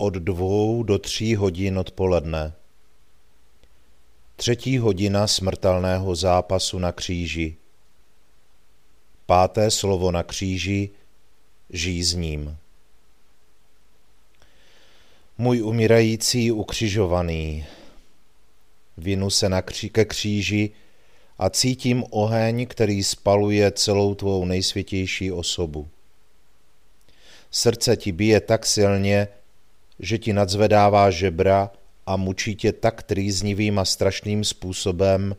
od dvou do tří hodin odpoledne. Třetí hodina smrtelného zápasu na kříži. Páté slovo na kříži žízním. Můj umírající ukřižovaný, vinu se na kří, ke kříži a cítím oheň, který spaluje celou tvou nejsvětější osobu. Srdce ti bije tak silně, že ti nadzvedává žebra a mučí tě tak trýznivým a strašným způsobem,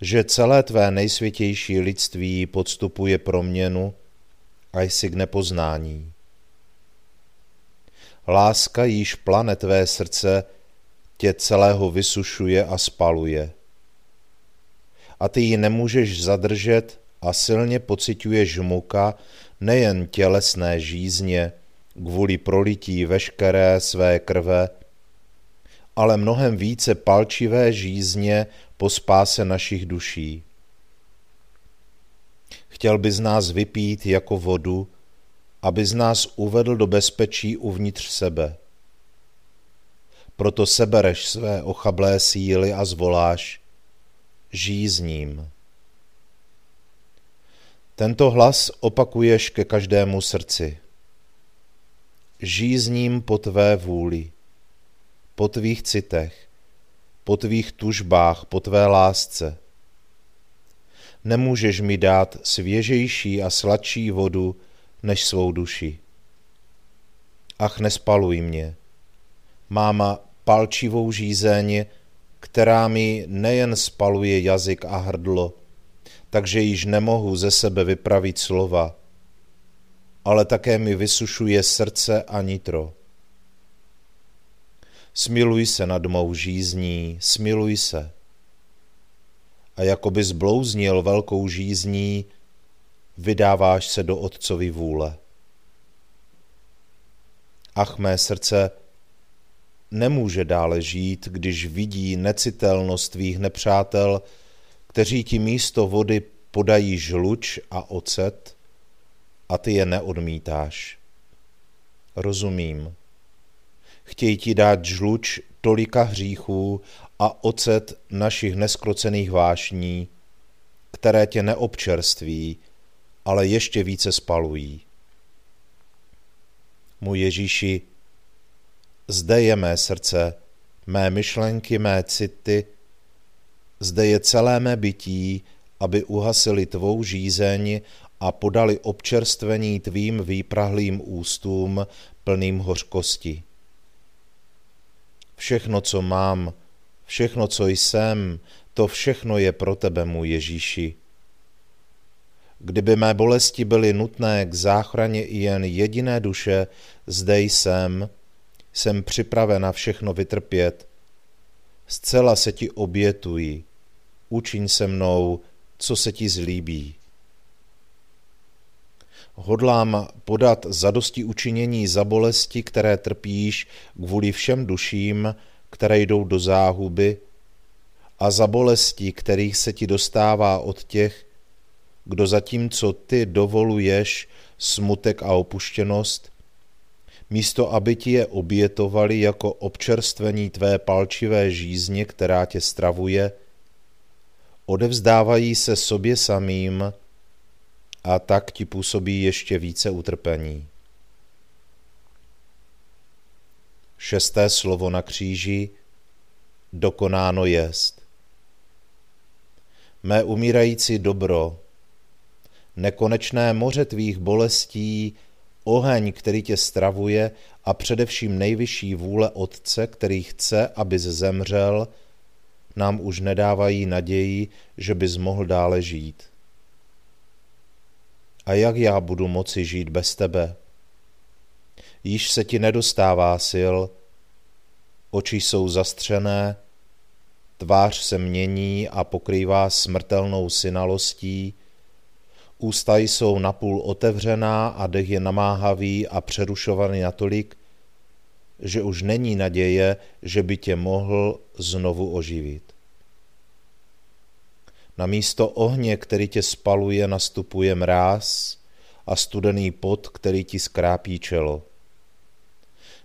že celé tvé nejsvětější lidství podstupuje proměnu a jsi k nepoznání. Láska již plane tvé srdce tě celého vysušuje a spaluje. A ty ji nemůžeš zadržet a silně pociťuješ muka nejen tělesné žízně, kvůli prolití veškeré své krve, ale mnohem více palčivé žízně po spáse našich duší. Chtěl by z nás vypít jako vodu, aby z nás uvedl do bezpečí uvnitř sebe. Proto sebereš své ochablé síly a zvoláš, žízním. Tento hlas opakuješ ke každému srdci žízním po tvé vůli, po tvých citech, po tvých tužbách, po tvé lásce. Nemůžeš mi dát svěžejší a sladší vodu než svou duši. Ach, nespaluj mě. Mám palčivou žízeň, která mi nejen spaluje jazyk a hrdlo, takže již nemohu ze sebe vypravit slova, ale také mi vysušuje srdce a nitro. Smiluj se nad mou žízní, smiluj se. A jako by zblouznil velkou žízní, vydáváš se do otcovy vůle. Ach, mé srdce nemůže dále žít, když vidí necitelnost tvých nepřátel, kteří ti místo vody podají žluč a ocet, a ty je neodmítáš. Rozumím. chtějí ti dát žluč tolika hříchů a ocet našich neskrocených vášní, které tě neobčerství, ale ještě více spalují. Můj Ježíši, zde je mé srdce, mé myšlenky, mé city, zde je celé mé bytí, aby uhasili tvou žízeň a podali občerstvení tvým výprahlým ústům plným hořkosti. Všechno, co mám, všechno, co jsem, to všechno je pro tebe, můj Ježíši. Kdyby mé bolesti byly nutné k záchraně i jen jediné duše, zde jsem, jsem připravena všechno vytrpět. Zcela se ti obětuji, učiň se mnou, co se ti zlíbí. Hodlám podat zadosti učinění za bolesti, které trpíš kvůli všem duším, které jdou do záhuby, a za bolesti, kterých se ti dostává od těch, kdo zatímco ty dovoluješ smutek a opuštěnost, místo aby ti je obětovali jako občerstvení tvé palčivé žízně, která tě stravuje, odevzdávají se sobě samým a tak ti působí ještě více utrpení. Šesté slovo na kříži dokonáno jest. Mé umírající dobro, nekonečné moře tvých bolestí, oheň, který tě stravuje a především nejvyšší vůle Otce, který chce, abys zemřel, nám už nedávají naději, že bys mohl dále žít. A jak já budu moci žít bez tebe? Již se ti nedostává sil, oči jsou zastřené, tvář se mění a pokrývá smrtelnou synalostí, ústa jsou napůl otevřená a dech je namáhavý a přerušovaný natolik, že už není naděje, že by tě mohl znovu oživit. Na místo ohně, který tě spaluje, nastupuje mráz a studený pot, který ti skrápí čelo.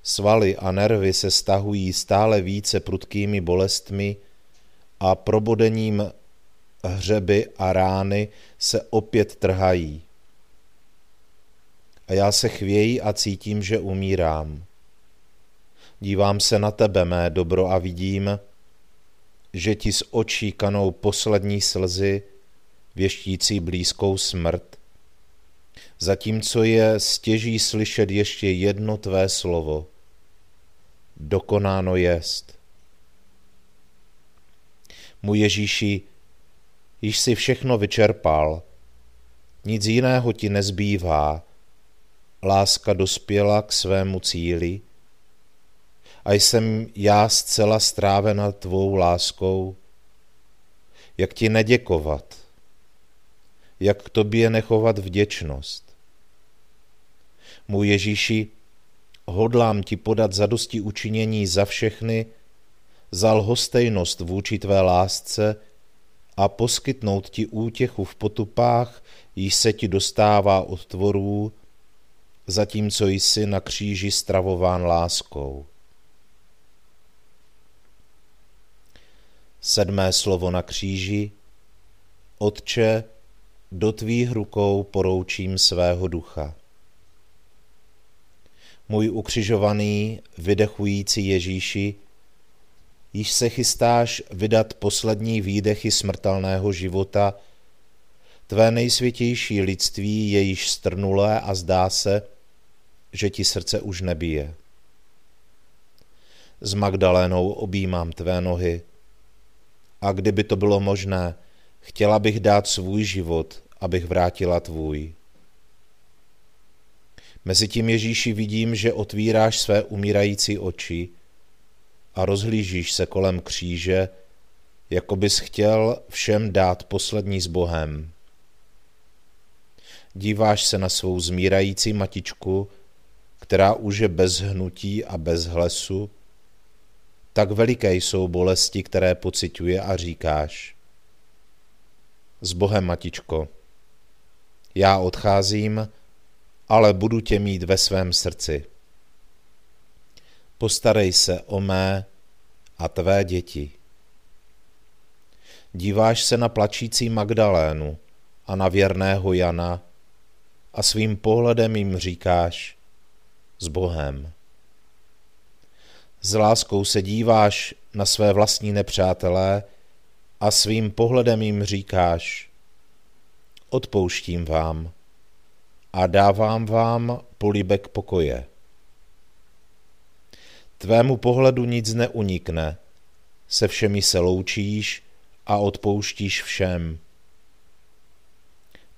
Svaly a nervy se stahují stále více prudkými bolestmi a probodením hřeby a rány se opět trhají. A já se chvěji a cítím, že umírám. Dívám se na tebe, mé dobro, a vidím, že ti z očí kanou poslední slzy, věštící blízkou smrt, zatímco je stěží slyšet ještě jedno tvé slovo. Dokonáno jest. Můj Ježíši, již si všechno vyčerpal, nic jiného ti nezbývá, láska dospěla k svému cíli, a jsem já zcela strávena tvou láskou, jak ti neděkovat, jak k tobě nechovat vděčnost. Můj Ježíši, hodlám ti podat zadosti učinění za všechny, za lhostejnost vůči tvé lásce a poskytnout ti útěchu v potupách, již se ti dostává od tvorů, zatímco jsi na kříži stravován láskou. Sedmé slovo na kříži. Otče, do tvých rukou poroučím svého ducha. Můj ukřižovaný, vydechující Ježíši, již se chystáš vydat poslední výdechy smrtelného života, tvé nejsvětější lidství je již strnulé a zdá se, že ti srdce už nebije. S Magdalénou objímám tvé nohy, a kdyby to bylo možné, chtěla bych dát svůj život, abych vrátila tvůj. Mezitím Ježíši vidím, že otvíráš své umírající oči a rozhlížíš se kolem kříže, jako bys chtěl všem dát poslední s Bohem. Díváš se na svou zmírající matičku, která už je bez hnutí a bez hlesu, tak veliké jsou bolesti, které pociťuje a říkáš. S Bohem, matičko, já odcházím, ale budu tě mít ve svém srdci. postarej se o mé a tvé děti. Díváš se na plačící Magdalénu a na věrného Jana a svým pohledem jim říkáš s Bohem. S láskou se díváš na své vlastní nepřátelé a svým pohledem jim říkáš odpouštím vám a dávám vám políbek pokoje. Tvému pohledu nic neunikne, se všemi se loučíš a odpouštíš všem.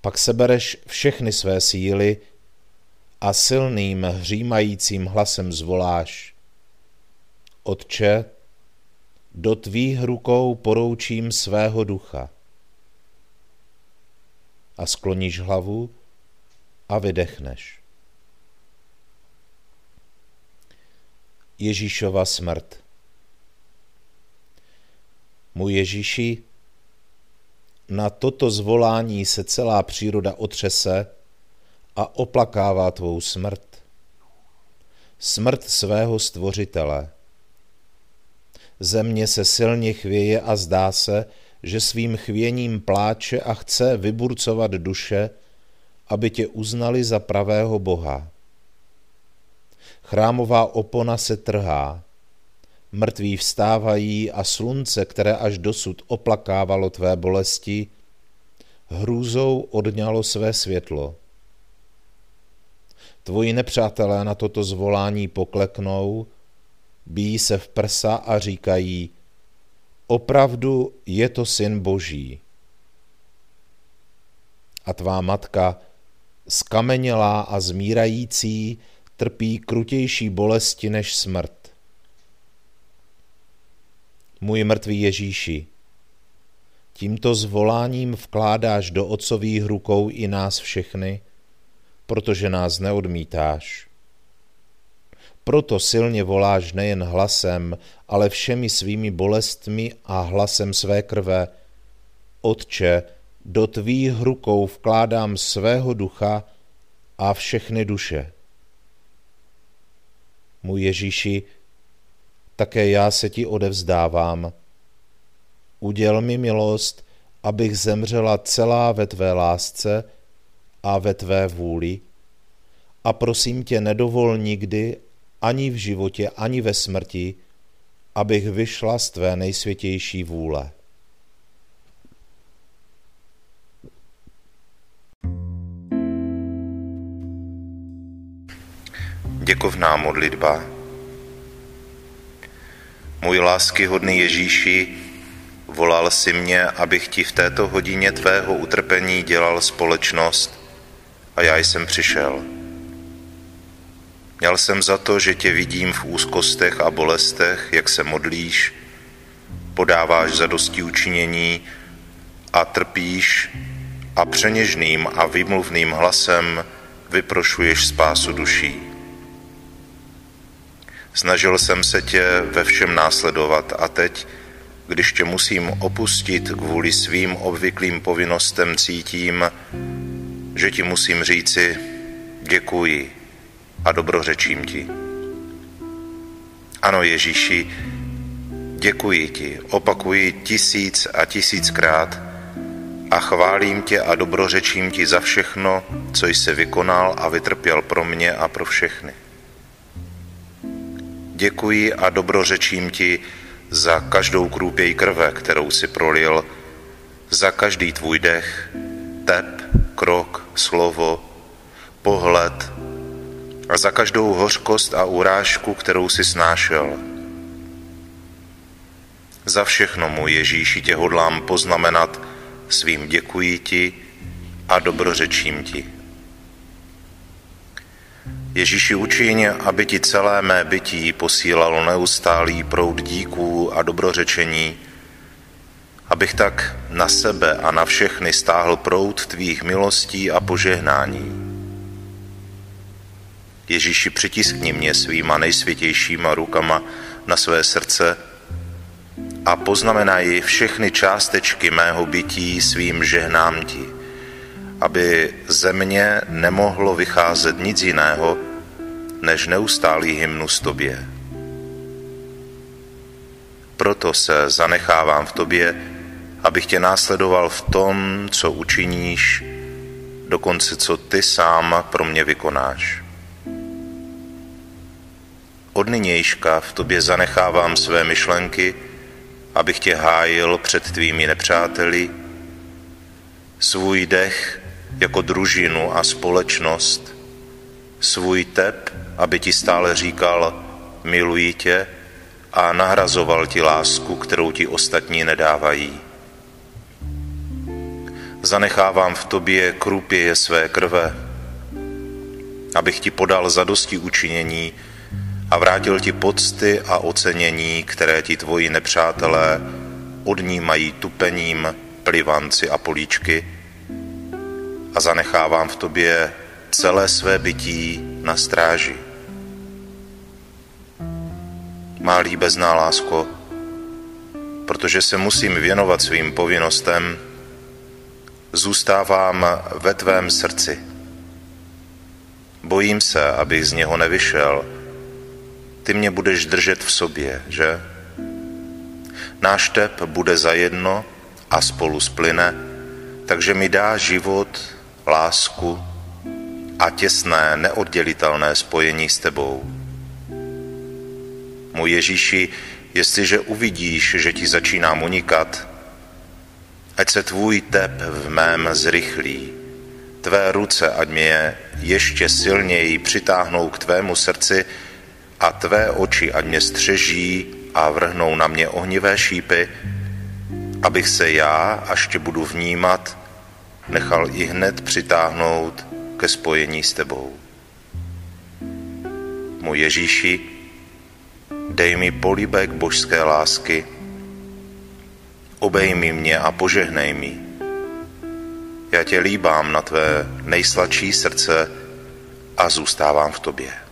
Pak sebereš všechny své síly a silným hřímajícím hlasem zvoláš. Otče, do tvých rukou poroučím svého ducha. A skloníš hlavu a vydechneš. Ježíšova smrt Můj Ježíši, na toto zvolání se celá příroda otřese a oplakává tvou smrt. Smrt svého stvořitele. Země se silně chvěje a zdá se, že svým chvěním pláče a chce vyburcovat duše, aby tě uznali za pravého Boha. Chrámová opona se trhá, mrtví vstávají a slunce, které až dosud oplakávalo tvé bolesti, hrůzou odňalo své světlo. Tvoji nepřátelé na toto zvolání pokleknou, bíjí se v prsa a říkají, opravdu je to syn boží. A tvá matka, skamenělá a zmírající, trpí krutější bolesti než smrt můj mrtvý Ježíši. Tímto zvoláním vkládáš do otcových rukou i nás všechny, protože nás neodmítáš. Proto silně voláš nejen hlasem, ale všemi svými bolestmi a hlasem své krve. Otče, do tvých rukou vkládám svého ducha a všechny duše. Můj Ježíši, také já se ti odevzdávám. Uděl mi milost, abych zemřela celá ve tvé lásce a ve tvé vůli. A prosím tě, nedovol nikdy, ani v životě, ani ve smrti, abych vyšla z tvé nejsvětější vůle. Děkovná modlitba můj láskyhodný Ježíši, volal si mě, abych ti v této hodině tvého utrpení dělal společnost a já jsem přišel. Měl jsem za to, že tě vidím v úzkostech a bolestech, jak se modlíš, podáváš za dosti učinění a trpíš a přeněžným a vymluvným hlasem vyprošuješ spásu duší. Snažil jsem se tě ve všem následovat a teď, když tě musím opustit kvůli svým obvyklým povinnostem, cítím, že ti musím říci děkuji a dobrořečím ti. Ano, Ježíši, děkuji ti, opakuji tisíc a tisíckrát a chválím tě a dobrořečím ti za všechno, co jsi vykonal a vytrpěl pro mě a pro všechny. Děkuji a dobrořečím ti za každou krůpěj krve, kterou si prolil, za každý tvůj dech, tep, krok, slovo, pohled a za každou hořkost a urážku, kterou si snášel. Za všechno, můj Ježíši, tě hodlám poznamenat svým děkuji ti a dobrořečím ti. Ježíši učiň, aby ti celé mé bytí posílalo neustálý proud díků a dobrořečení, abych tak na sebe a na všechny stáhl proud tvých milostí a požehnání. Ježíši, přitiskni mě svýma nejsvětějšíma rukama na své srdce a poznamenají všechny částečky mého bytí svým žehnám ti aby ze mě nemohlo vycházet nic jiného, než neustálý hymnus tobě. Proto se zanechávám v tobě, abych tě následoval v tom, co učiníš, dokonce co ty sám pro mě vykonáš. Od nynějška v tobě zanechávám své myšlenky, abych tě hájil před tvými nepřáteli, svůj dech jako družinu a společnost, svůj tep, aby ti stále říkal, miluji tě a nahrazoval ti lásku, kterou ti ostatní nedávají. Zanechávám v tobě krupěje své krve, abych ti podal zadosti učinění a vrátil ti pocty a ocenění, které ti tvoji nepřátelé odnímají tupením, plivanci a políčky a zanechávám v tobě celé své bytí na stráži. Má líbezná lásko, protože se musím věnovat svým povinnostem, zůstávám ve tvém srdci. Bojím se, abych z něho nevyšel. Ty mě budeš držet v sobě, že? Náš tep bude zajedno a spolu splyne, takže mi dá život, lásku a těsné, neoddělitelné spojení s tebou. Můj Ježíši, jestliže uvidíš, že ti začínám unikat, ať se tvůj tep v mém zrychlí, tvé ruce, ať mě ještě silněji přitáhnou k tvému srdci a tvé oči, ať mě střeží a vrhnou na mě ohnivé šípy, abych se já, až tě budu vnímat, nechal i hned přitáhnout ke spojení s tebou. Můj Ježíši, dej mi políbek božské lásky, obejmi mě a požehnej mi. Já tě líbám na tvé nejsladší srdce a zůstávám v tobě.